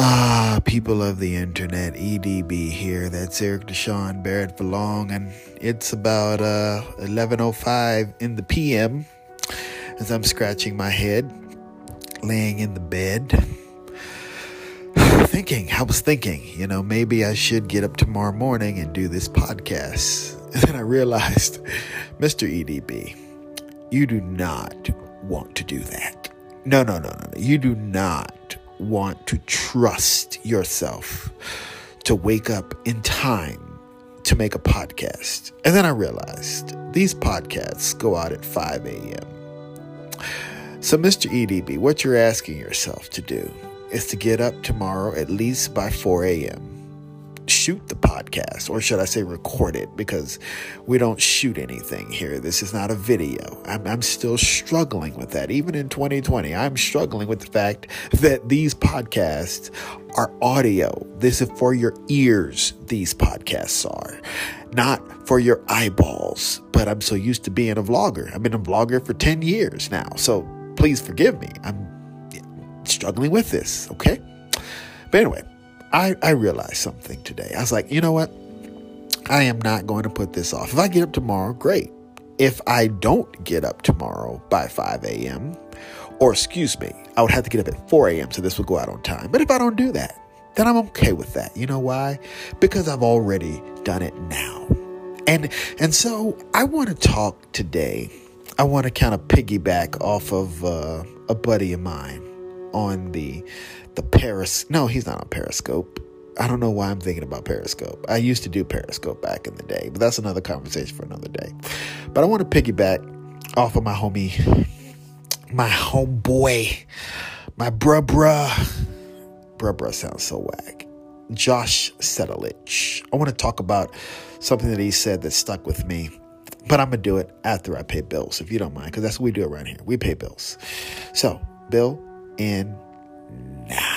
Ah, people of the internet, EDB here. That's Eric Deshawn Barrett for long, and it's about uh 11:05 in the PM as I'm scratching my head, laying in the bed, thinking. I was thinking, you know, maybe I should get up tomorrow morning and do this podcast. And then I realized, Mr. EDB, you do not want to do that. No, no, no, no. You do not want to trust yourself to wake up in time to make a podcast. And then I realized these podcasts go out at 5 a.m. So, Mr. EDB, what you're asking yourself to do is to get up tomorrow at least by 4 a.m shoot the podcast, or should I say record it, because we don't shoot anything here. This is not a video. I'm, I'm, still struggling with that. Even in 2020, I'm struggling with the fact that these podcasts are audio. This is for your ears, these podcasts are, not for your eyeballs. But I'm so used to being a vlogger. I've been a vlogger for 10 years now. So please forgive me. I'm struggling with this, okay? But anyway, I, I realized something today. I was like, you know what? I am not going to put this off. If I get up tomorrow, great. If I don't get up tomorrow by 5 a.m., or excuse me, I would have to get up at 4 a.m. so this would go out on time. But if I don't do that, then I'm okay with that. You know why? Because I've already done it now. And and so I want to talk today. I want to kind of piggyback off of uh, a buddy of mine on the the Paris. No, he's not on Periscope. I don't know why I'm thinking about Periscope. I used to do Periscope back in the day, but that's another conversation for another day. But I want to piggyback off of my homie, my homeboy, my bruh bruh. Bruh bruh sounds so whack. Josh Settlich. I want to talk about something that he said that stuck with me, but I'm going to do it after I pay bills, if you don't mind, because that's what we do around here. We pay bills. So, bill in now.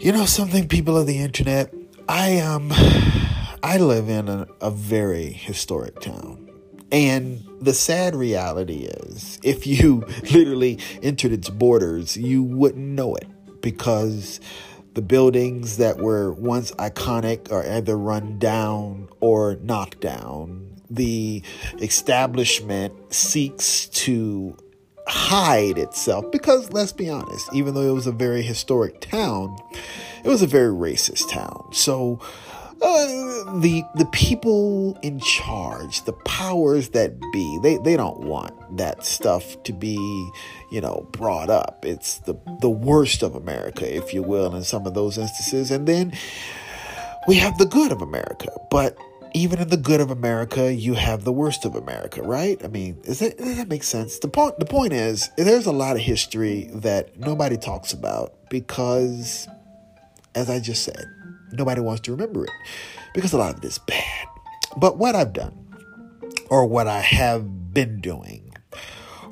You know something, people of the internet? I um I live in a, a very historic town. And the sad reality is, if you literally entered its borders, you wouldn't know it because the buildings that were once iconic are either run down or knocked down. The establishment seeks to hide itself because let's be honest, even though it was a very historic town, it was a very racist town. So uh, the the people in charge, the powers that be, they, they don't want that stuff to be, you know, brought up. It's the the worst of America, if you will, in some of those instances. And then we have the good of America, but even in the good of America, you have the worst of America, right? I mean, is that, does that make sense? The point the point is there's a lot of history that nobody talks about because, as I just said nobody wants to remember it because a lot of it is bad. But what I've done, or what I have been doing,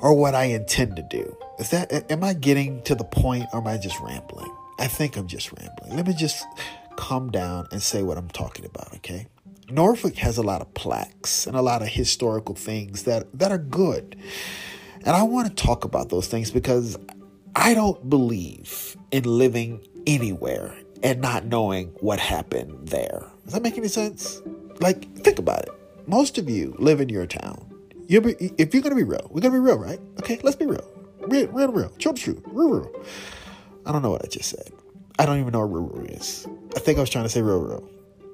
or what I intend to do, is that, am I getting to the point or am I just rambling? I think I'm just rambling. Let me just calm down and say what I'm talking about, okay? Norfolk has a lot of plaques and a lot of historical things that, that are good. And I want to talk about those things because I don't believe in living anywhere and not knowing what happened there. Does that make any sense? Like, think about it. Most of you live in your town. You'll be, if you're gonna be real, we're gonna be real, right? Okay, let's be real. Real, real, real. True, true. Real, real. I don't know what I just said. I don't even know what real, real is. I think I was trying to say real, real,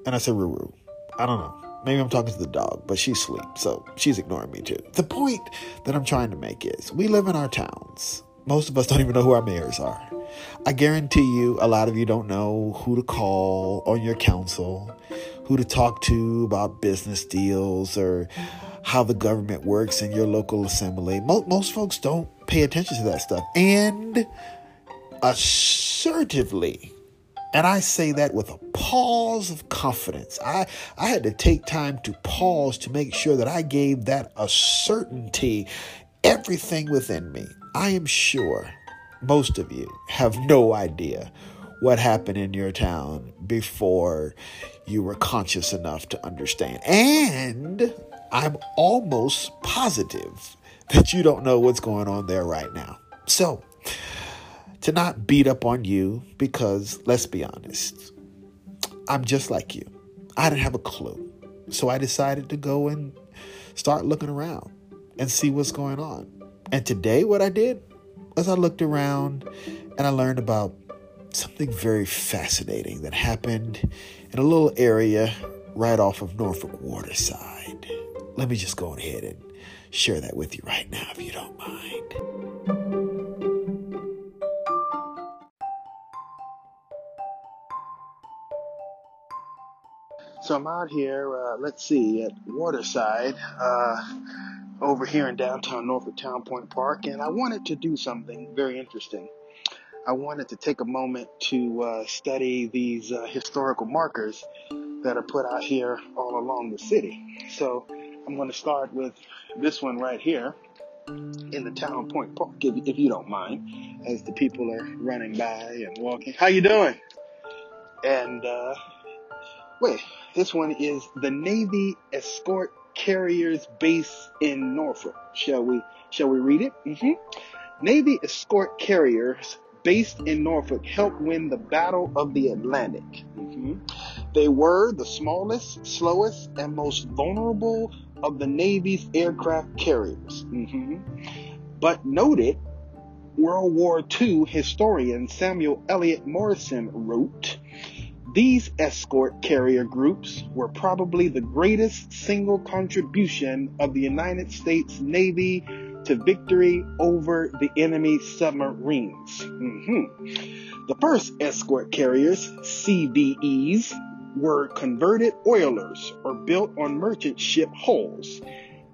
and I said real, real. I don't know. Maybe I'm talking to the dog, but she's asleep, so she's ignoring me too. The point that I'm trying to make is we live in our towns. Most of us don't even know who our mayors are. I guarantee you, a lot of you don't know who to call on your council, who to talk to about business deals or how the government works in your local assembly. Most, folks don't pay attention to that stuff. And assertively, and I say that with a pause of confidence. I, I had to take time to pause to make sure that I gave that a certainty everything within me. I am sure most of you have no idea what happened in your town before you were conscious enough to understand. And I'm almost positive that you don't know what's going on there right now. So, to not beat up on you, because let's be honest, I'm just like you. I didn't have a clue. So I decided to go and start looking around and see what's going on. And today, what I did was I looked around and I learned about something very fascinating that happened in a little area right off of Norfolk Waterside. Let me just go ahead and share that with you right now, if you don't mind. So I'm out here, uh, let's see, at Waterside, uh, over here in downtown Norfolk Town Point Park, and I wanted to do something very interesting. I wanted to take a moment to uh, study these uh, historical markers that are put out here all along the city. So I'm going to start with this one right here in the Town Point Park, if, if you don't mind, as the people are running by and walking. How you doing? And uh, wait, this one is the Navy Escort Carriers Base in Norfolk. Shall we? Shall we read it? Mm-hmm. Navy Escort Carriers based in Norfolk helped win the Battle of the Atlantic. Mm-hmm. They were the smallest, slowest, and most vulnerable of the Navy's aircraft carriers. Mm-hmm. But noted World War II historian Samuel Eliot Morison wrote, these escort carrier groups were probably the greatest single contribution of the United States Navy to victory over the enemy submarines. Mm-hmm. The first escort carriers, CVEs, were converted oilers or built on merchant ship hulls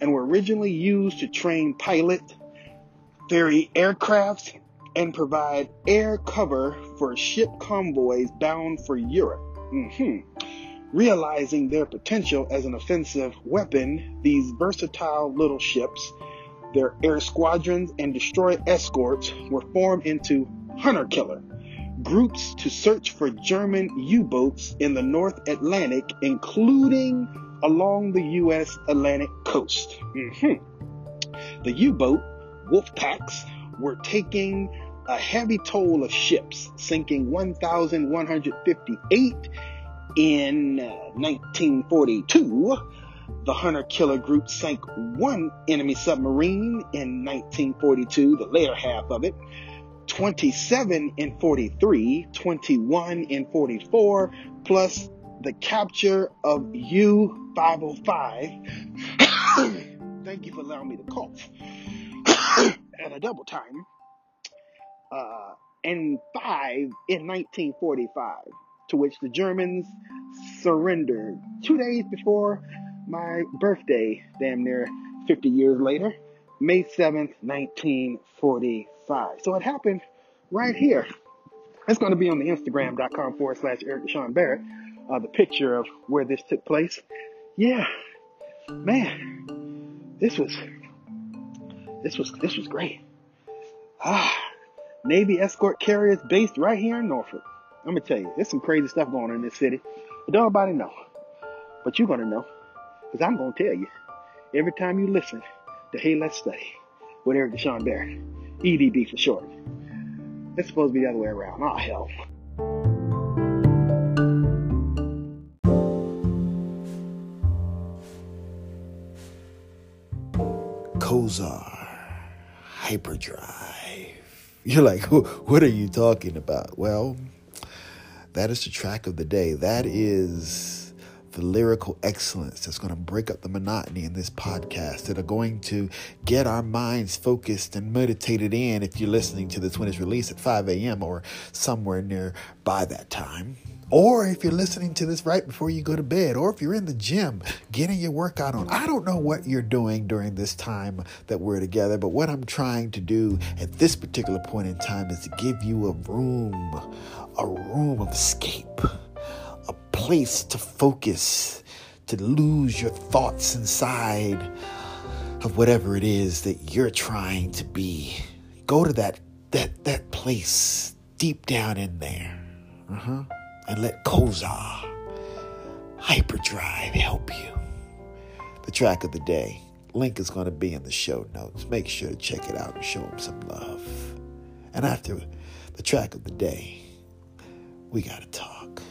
and were originally used to train pilot, ferry aircraft, and provide air cover for ship convoys bound for Europe. Mm-hmm. Realizing their potential as an offensive weapon, these versatile little ships their air squadrons and destroyer escorts were formed into hunter killer groups to search for German U boats in the North Atlantic, including along the U.S. Atlantic coast. Mm-hmm. The U boat wolf packs were taking a heavy toll of ships, sinking 1,158 in uh, 1942 the hunter killer group sank one enemy submarine in 1942, the later half of it, 27 in 43, 21 in 44, plus the capture of U 505. Thank you for allowing me to cough at a double time. Uh, and five in 1945, to which the Germans surrendered two days before my birthday, damn near 50 years later, May 7th, 1945. So it happened right here. It's going to be on the Instagram.com forward slash Eric Deshaun Barrett, uh, the picture of where this took place. Yeah, man, this was, this was, this was great. Ah, Navy escort carriers based right here in Norfolk. I'm gonna tell you, there's some crazy stuff going on in this city. But don't nobody know. But you're gonna know. Because I'm to tell you, every time you listen to Hey Let's Study with Eric Deshaun Barrett, EDB for short, it's supposed to be the other way around. Oh, hell. Kozar Hyperdrive. You're like, what are you talking about? Well, that is the track of the day. That is the lyrical excellence that's going to break up the monotony in this podcast, that are going to get our minds focused and meditated in if you're listening to this when it's released at 5 a.m. or somewhere near by that time. Or if you're listening to this right before you go to bed, or if you're in the gym getting your workout on. I don't know what you're doing during this time that we're together, but what I'm trying to do at this particular point in time is to give you a room, a room of escape place to focus, to lose your thoughts inside of whatever it is that you're trying to be. Go to that that that place deep down in there. Uh-huh. And let Kozar Hyperdrive help you. The track of the day. Link is going to be in the show notes. Make sure to check it out and show him some love. And after the track of the day, we got to talk.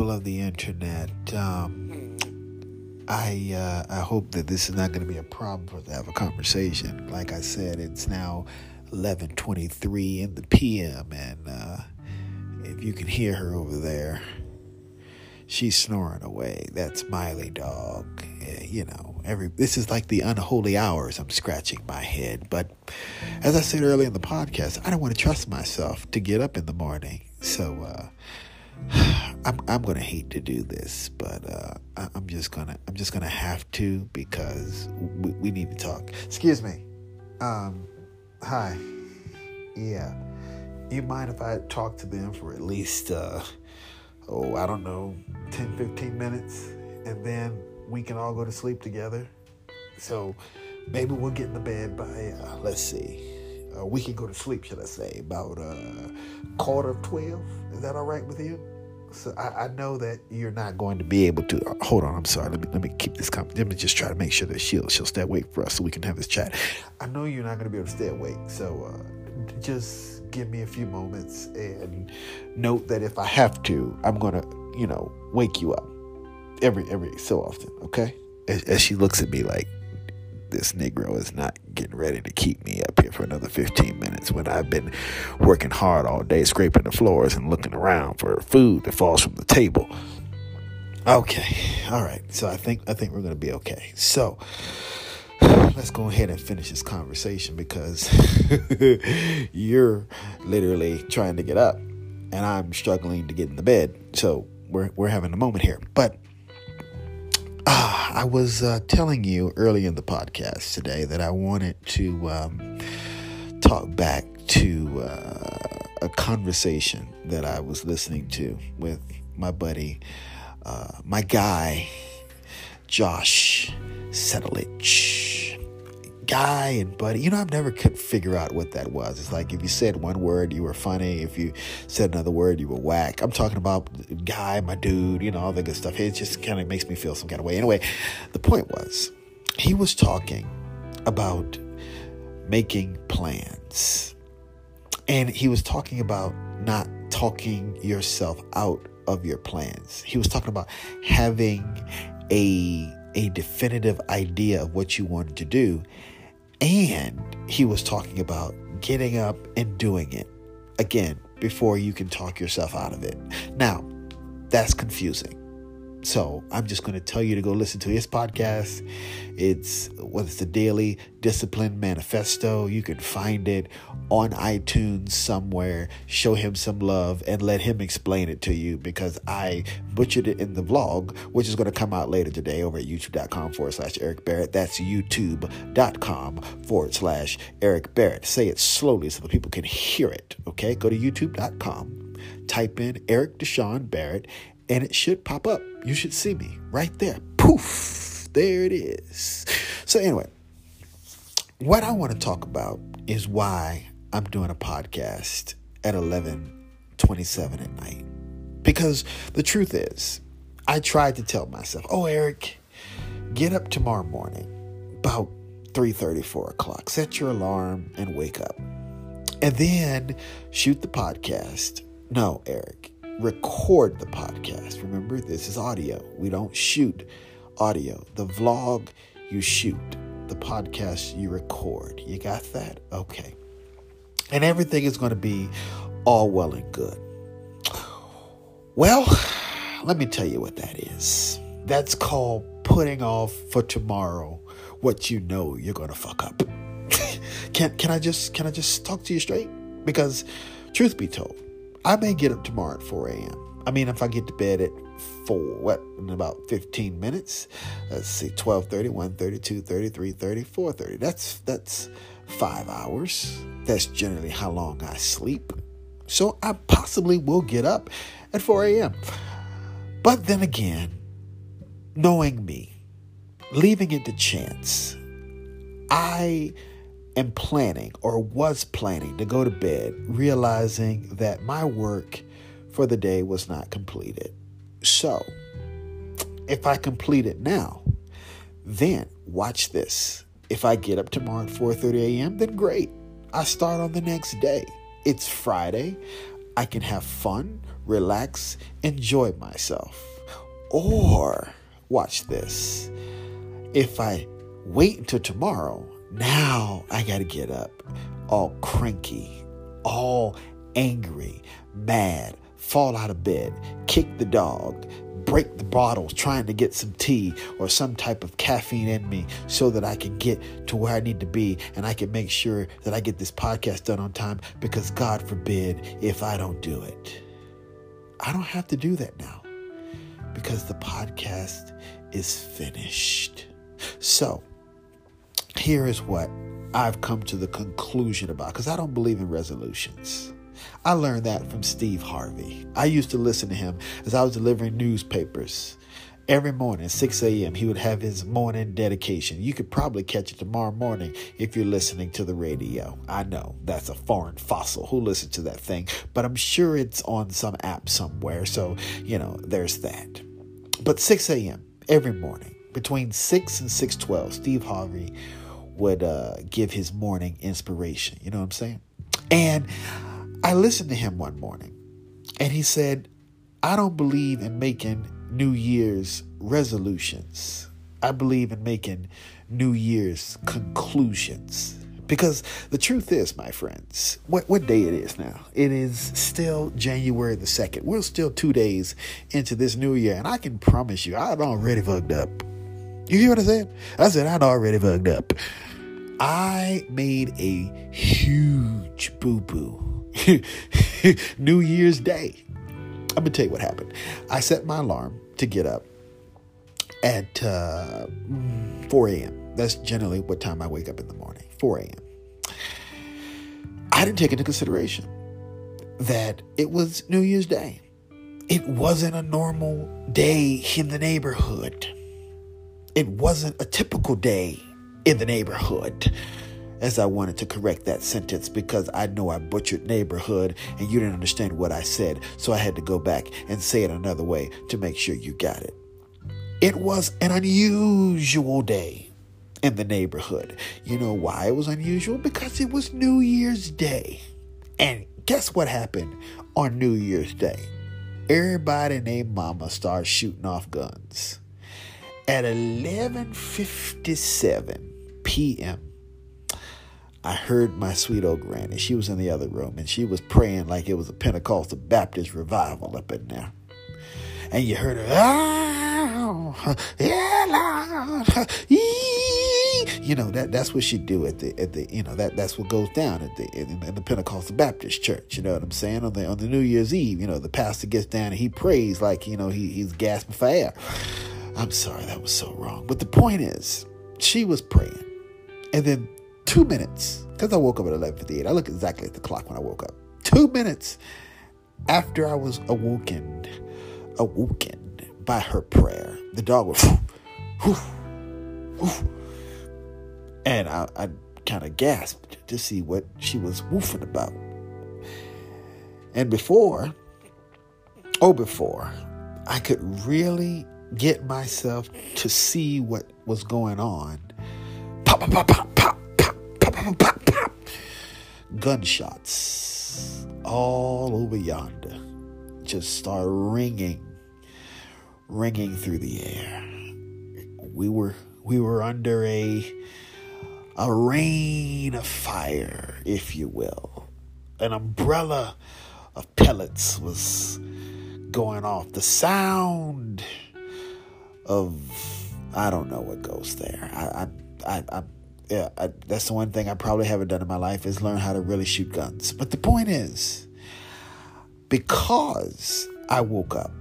People of the internet. Um, I uh, I hope that this is not going to be a problem for us to have a conversation. Like I said, it's now 11:23 in the p.m. and uh, you can hear her over there, she's snoring away. That's Miley dog. You know, every this is like the unholy hours. I'm scratching my head, but as I said earlier in the podcast, I don't want to trust myself to get up in the morning. So. Uh, I'm I'm gonna hate to do this, but uh, I'm just gonna I'm just gonna have to because we, we need to talk. Excuse me. Um, hi. Yeah. You mind if I talk to them for at least uh, oh I don't know 10 15 minutes, and then we can all go to sleep together. So maybe we'll get in the bed by uh, let's see. Uh, we can go to sleep, should I say, about uh, quarter of twelve. Is that all right with you? So I, I, know that you're not going to be able to. Uh, hold on, I'm sorry. Let me let me keep this. Com- let me just try to make sure that she'll she'll stay awake for us so we can have this chat. I know you're not going to be able to stay awake, so uh, just give me a few moments and note that if I have to, I'm to you know wake you up every every so often. Okay, as, as she looks at me like this Negro is not getting ready to keep me up here for another 15 minutes when I've been working hard all day, scraping the floors and looking around for food that falls from the table. Okay, all right. So I think I think we're gonna be okay. So let's go ahead and finish this conversation because you're literally trying to get up and I'm struggling to get in the bed. So we're we're having a moment here, but I was uh, telling you early in the podcast today that I wanted to um, talk back to uh, a conversation that I was listening to with my buddy, uh, my guy, Josh Settlich guy and buddy. You know, I've never could figure out what that was. It's like if you said one word, you were funny. If you said another word, you were whack. I'm talking about guy, my dude, you know, all the good stuff. It just kind of makes me feel some kind of way. Anyway, the point was, he was talking about making plans. And he was talking about not talking yourself out of your plans. He was talking about having a a definitive idea of what you wanted to do and he was talking about getting up and doing it again before you can talk yourself out of it. Now, that's confusing. So I'm just going to tell you to go listen to his podcast. It's what is the Daily Discipline Manifesto. You can find it on iTunes somewhere. Show him some love and let him explain it to you because I butchered it in the vlog, which is going to come out later today over at youtube.com forward slash Eric Barrett. That's youtube.com forward slash Eric Barrett. Say it slowly so the people can hear it. Okay, go to youtube.com, type in Eric Deshawn Barrett and it should pop up. You should see me right there. Poof, there it is. So, anyway, what I want to talk about is why I'm doing a podcast at 11 27 at night. Because the truth is, I tried to tell myself, oh, Eric, get up tomorrow morning about 3 4 o'clock. Set your alarm and wake up. And then shoot the podcast. No, Eric, record the podcast. Remember, this is audio. We don't shoot audio. The vlog, you shoot. The podcast, you record. You got that? Okay. And everything is going to be all well and good. Well, let me tell you what that is. That's called putting off for tomorrow what you know you're going to fuck up. can can I just can I just talk to you straight? Because truth be told, I may get up tomorrow at 4 a.m. I mean, if I get to bed at 4, what, in about 15 minutes? Let's see, 12.30, 1.30, 2.30, 3.30, 4.30. That's, that's five hours. That's generally how long I sleep. So I possibly will get up at 4 a.m. But then again, knowing me, leaving it to chance, I am planning or was planning to go to bed, realizing that my work for the day was not completed. So, if I complete it now, then watch this. If I get up tomorrow at 4:30 a.m., then great. I start on the next day. It's Friday. I can have fun, relax, enjoy myself. Or watch this. If I wait until tomorrow, now I got to get up all cranky, all angry, mad, fall out of bed, kick the dog, break the bottles trying to get some tea or some type of caffeine in me so that I can get to where I need to be and I can make sure that I get this podcast done on time because God forbid if I don't do it. I don't have to do that now because the podcast is finished. So, here is what I've come to the conclusion about because I don't believe in resolutions. I learned that from Steve Harvey. I used to listen to him as I was delivering newspapers Every morning, 6 a.m., he would have his morning dedication. You could probably catch it tomorrow morning if you're listening to the radio. I know that's a foreign fossil. Who listens to that thing? But I'm sure it's on some app somewhere. So, you know, there's that. But 6 a.m. every morning, between 6 and 6.12, Steve Harvey would uh, give his morning inspiration. You know what I'm saying? And I listened to him one morning, and he said, I don't believe in making New Year's resolutions. I believe in making New Year's conclusions. Because the truth is, my friends, what, what day it is now? It is still January the 2nd. We're still two days into this new year, and I can promise you, I'd already fucked up. You hear what I said? I said, I'd already fucked up. I made a huge boo boo New Year's Day. I'm gonna tell you what happened. I set my alarm to get up at uh, 4 a.m. That's generally what time I wake up in the morning. 4 a.m. I didn't take into consideration that it was New Year's Day. It wasn't a normal day in the neighborhood. It wasn't a typical day in the neighborhood as I wanted to correct that sentence because I know I butchered neighborhood and you didn't understand what I said. So I had to go back and say it another way to make sure you got it. It was an unusual day in the neighborhood. You know why it was unusual? Because it was New Year's Day. And guess what happened on New Year's Day? Everybody named Mama started shooting off guns. At 11:57 p.m., I heard my sweet old granny. She was in the other room and she was praying like it was a Pentecostal Baptist revival up in there. And you heard her, oh, yeah, Lord, you know that that's what she do at the at the you know that that's what goes down at the in, in, the Pentecostal Baptist church. You know what I'm saying on the on the New Year's Eve. You know the pastor gets down and he prays like you know he, he's gasping for air. I'm sorry that was so wrong, but the point is she was praying, and then two minutes, because I woke up at 11.58. I look exactly at the clock when I woke up. Two minutes after I was awoken, awoken by her prayer, the dog was, whoo, whoo, and I, I kind of gasped to see what she was woofing about. And before, oh, before I could really get myself to see what was going on, pop, pop, pop, pop, pop pop, pop, pop. Gunshots all over yonder just start ringing, ringing through the air. We were we were under a a rain of fire, if you will. An umbrella of pellets was going off. The sound of I don't know what goes there. I I I, I yeah, I, that's the one thing I probably haven't done in my life is learn how to really shoot guns. But the point is, because I woke up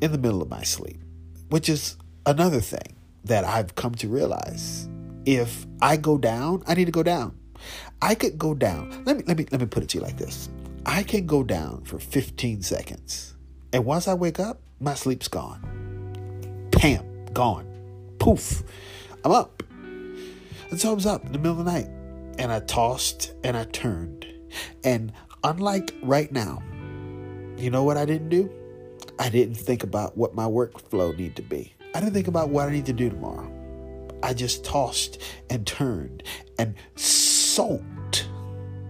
in the middle of my sleep, which is another thing that I've come to realize. If I go down, I need to go down. I could go down. Let me let me let me put it to you like this. I can go down for 15 seconds. And once I wake up, my sleep's gone. Pam, gone. Poof. I'm up. So I was up in the middle of the night and I tossed and I turned. And unlike right now, you know what I didn't do? I didn't think about what my workflow need to be. I didn't think about what I need to do tomorrow. I just tossed and turned and sulked.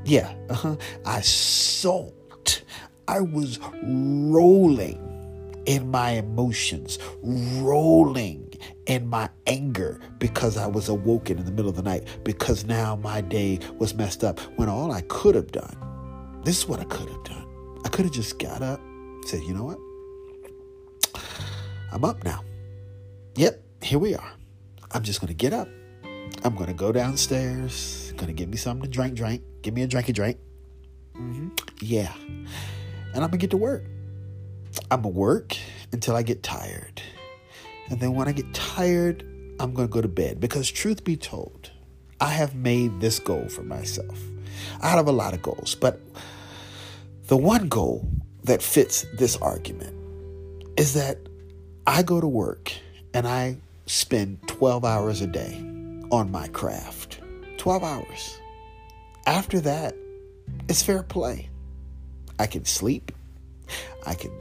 Yeah, uh-huh. I sulked. I was rolling in my emotions, rolling and my anger because I was awoken in the middle of the night because now my day was messed up when all I could have done, this is what I could have done. I could have just got up, said, you know what? I'm up now. Yep, here we are. I'm just going to get up. I'm going to go downstairs, going to get me something to drink, drink. Give me a drinky drink. Mm-hmm. Yeah. And I'm going to get to work. I'm going to work until I get tired. And then when I get tired, I'm going to go to bed. Because, truth be told, I have made this goal for myself. I have a lot of goals, but the one goal that fits this argument is that I go to work and I spend 12 hours a day on my craft. 12 hours. After that, it's fair play. I can sleep. I can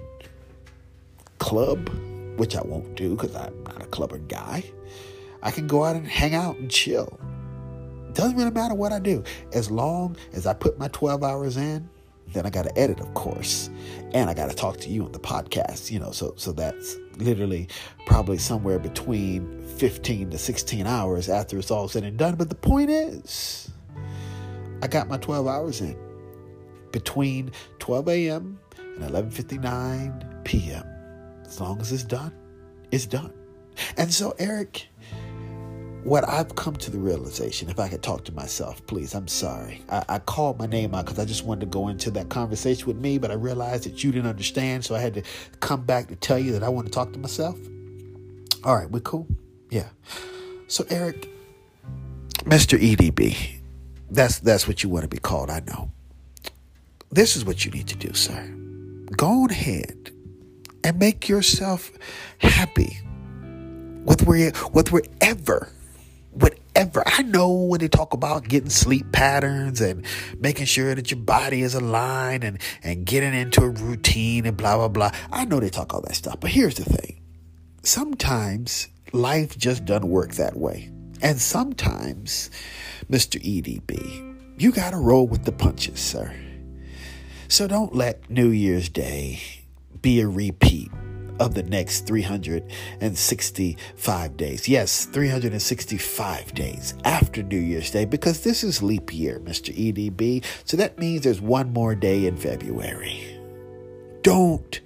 club, which I won't do because I'm not a clubber guy. I can go out and hang out and chill. Doesn't really matter what I do. As long as I put my 12 hours in, then I got to edit, of course. And I got to talk to you on the podcast, you know, so so that's literally probably somewhere between 15 to 16 hours after it's all said and done. But the point is, I got my 12 hours in between 12 a.m. and 11:59 p.m. As long as it's done, it's done. And so, Eric, what I've come to the realization, if I could talk to myself, please, I'm sorry. I, I called my name out because I just wanted to go into that conversation with me, but I realized that you didn't understand, so I had to come back to tell you that I want to talk to myself. All right, we're cool? Yeah. So, Eric, Mr. EDB, that's that's what you want to be called, I know. This is what you need to do, sir. Go ahead and make yourself happy with where with wherever whatever. I know when they talk about getting sleep patterns and making sure that your body is aligned and, and getting into a routine and blah, blah, blah. I know they talk all that stuff. But here's the thing sometimes life just doesn't work that way. And sometimes, Mr. EDB, you got to roll with the punches, sir. So don't let New Year's Day be a repeat of the next 365 days. Yes, 365 days after New Year's Day because this is leap year, Mr. EDB. So that means there's one more day in February. Don't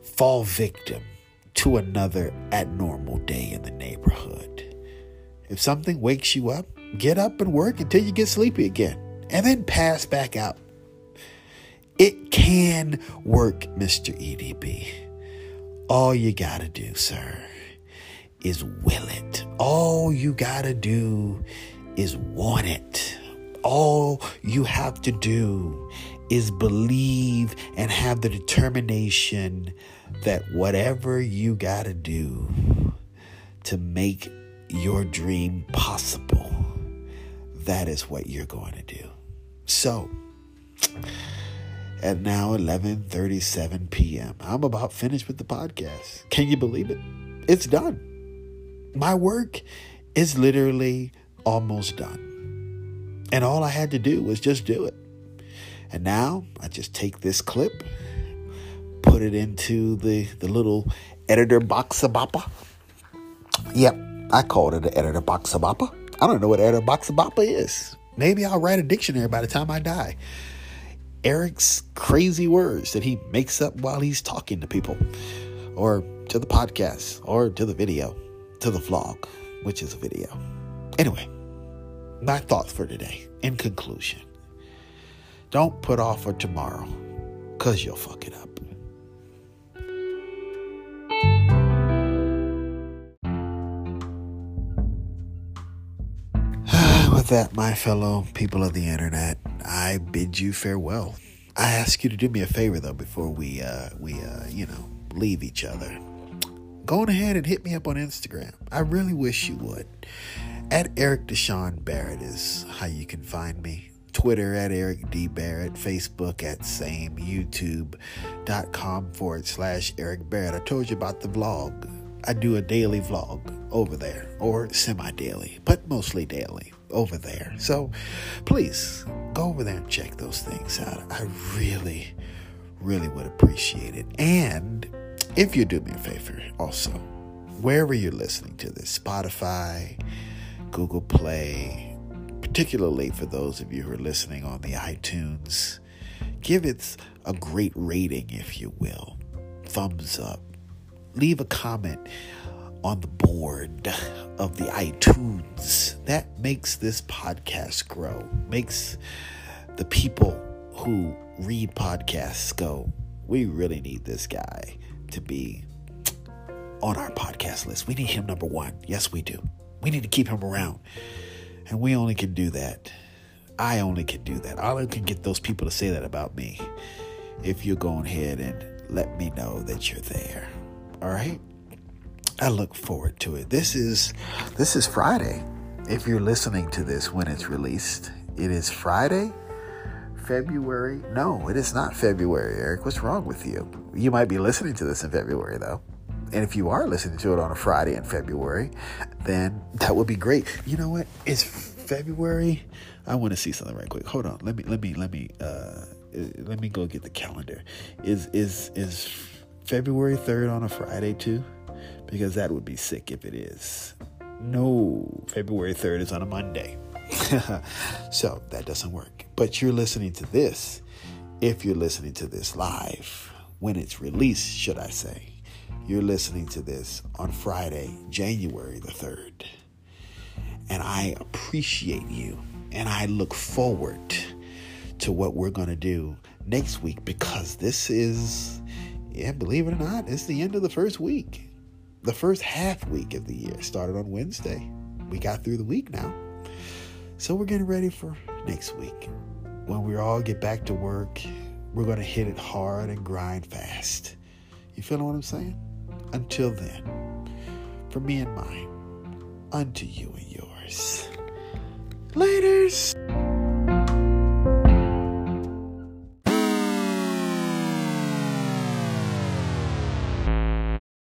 fall victim to another abnormal day in the neighborhood. If something wakes you up, get up and work until you get sleepy again and then pass back out. It can work, Mr. EDB. All you gotta do, sir, is will it. All you gotta do is want it. All you have to do is believe and have the determination that whatever you gotta do to make your dream possible, that is what you're going to do. So, at now 11:37 p.m. I'm about finished with the podcast. Can you believe it? It's done. My work is literally almost done. And all I had to do was just do it. And now I just take this clip, put it into the, the little editor box of. Yep, I called it an editor box of. I don't know what editor box of is. Maybe I'll write a dictionary by the time I die. Eric's crazy words that he makes up while he's talking to people, or to the podcast, or to the video, to the vlog, which is a video. Anyway, my thoughts for today. In conclusion, don't put off for tomorrow, because you'll fuck it up. With that, my fellow people of the internet, I bid you farewell. I ask you to do me a favor though before we uh we uh you know leave each other. Go on ahead and hit me up on Instagram. I really wish you would. At Eric Deshawn Barrett is how you can find me. Twitter at Eric D. Barrett, Facebook at same, YouTube.com forward slash Eric Barrett. I told you about the vlog. I do a daily vlog over there, or semi daily, but mostly daily over there. So please go over there and check those things out. I really, really would appreciate it. And if you do me a favor, also, wherever you're listening to this, Spotify, Google Play, particularly for those of you who are listening on the iTunes, give it a great rating, if you will. Thumbs up. Leave a comment on the board of the iTunes. That makes this podcast grow, makes the people who read podcasts go, we really need this guy to be on our podcast list. We need him number one. Yes, we do. We need to keep him around. And we only can do that. I only can do that. I only can get those people to say that about me if you go ahead and let me know that you're there. All right? I look forward to it. This is this is Friday. If you're listening to this when it's released, it is Friday, February. No, it is not February, Eric. What's wrong with you? You might be listening to this in February though. And if you are listening to it on a Friday in February, then that would be great. You know what? It's February. I want to see something right quick. Hold on. Let me let me let me uh let me go get the calendar. Is is is February 3rd on a Friday too? Because that would be sick if it is. No, February 3rd is on a Monday. so that doesn't work. But you're listening to this, if you're listening to this live, when it's released, should I say, you're listening to this on Friday, January the 3rd. And I appreciate you and I look forward to what we're going to do next week because this is, yeah, believe it or not, it's the end of the first week. The first half week of the year started on Wednesday. We got through the week now. So we're getting ready for next week. When we all get back to work, we're going to hit it hard and grind fast. You feeling what I'm saying? Until then, for me and mine, unto you and yours. Laters.